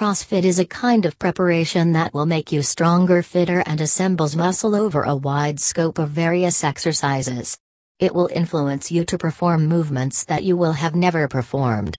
CrossFit is a kind of preparation that will make you stronger, fitter, and assembles muscle over a wide scope of various exercises. It will influence you to perform movements that you will have never performed.